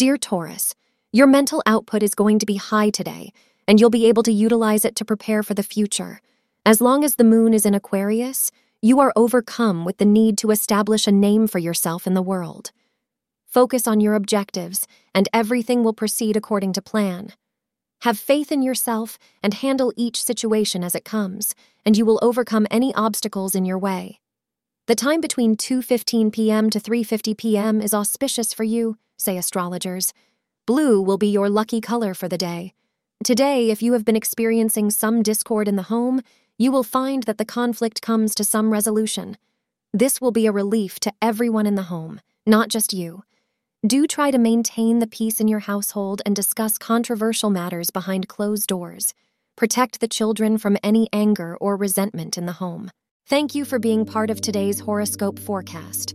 Dear Taurus, your mental output is going to be high today, and you'll be able to utilize it to prepare for the future. As long as the moon is in Aquarius, you are overcome with the need to establish a name for yourself in the world. Focus on your objectives, and everything will proceed according to plan. Have faith in yourself and handle each situation as it comes, and you will overcome any obstacles in your way. The time between 2:15 p.m. to 3:50 p.m. is auspicious for you, say astrologers. Blue will be your lucky color for the day. Today, if you have been experiencing some discord in the home, you will find that the conflict comes to some resolution. This will be a relief to everyone in the home, not just you. Do try to maintain the peace in your household and discuss controversial matters behind closed doors. Protect the children from any anger or resentment in the home. Thank you for being part of today's horoscope forecast.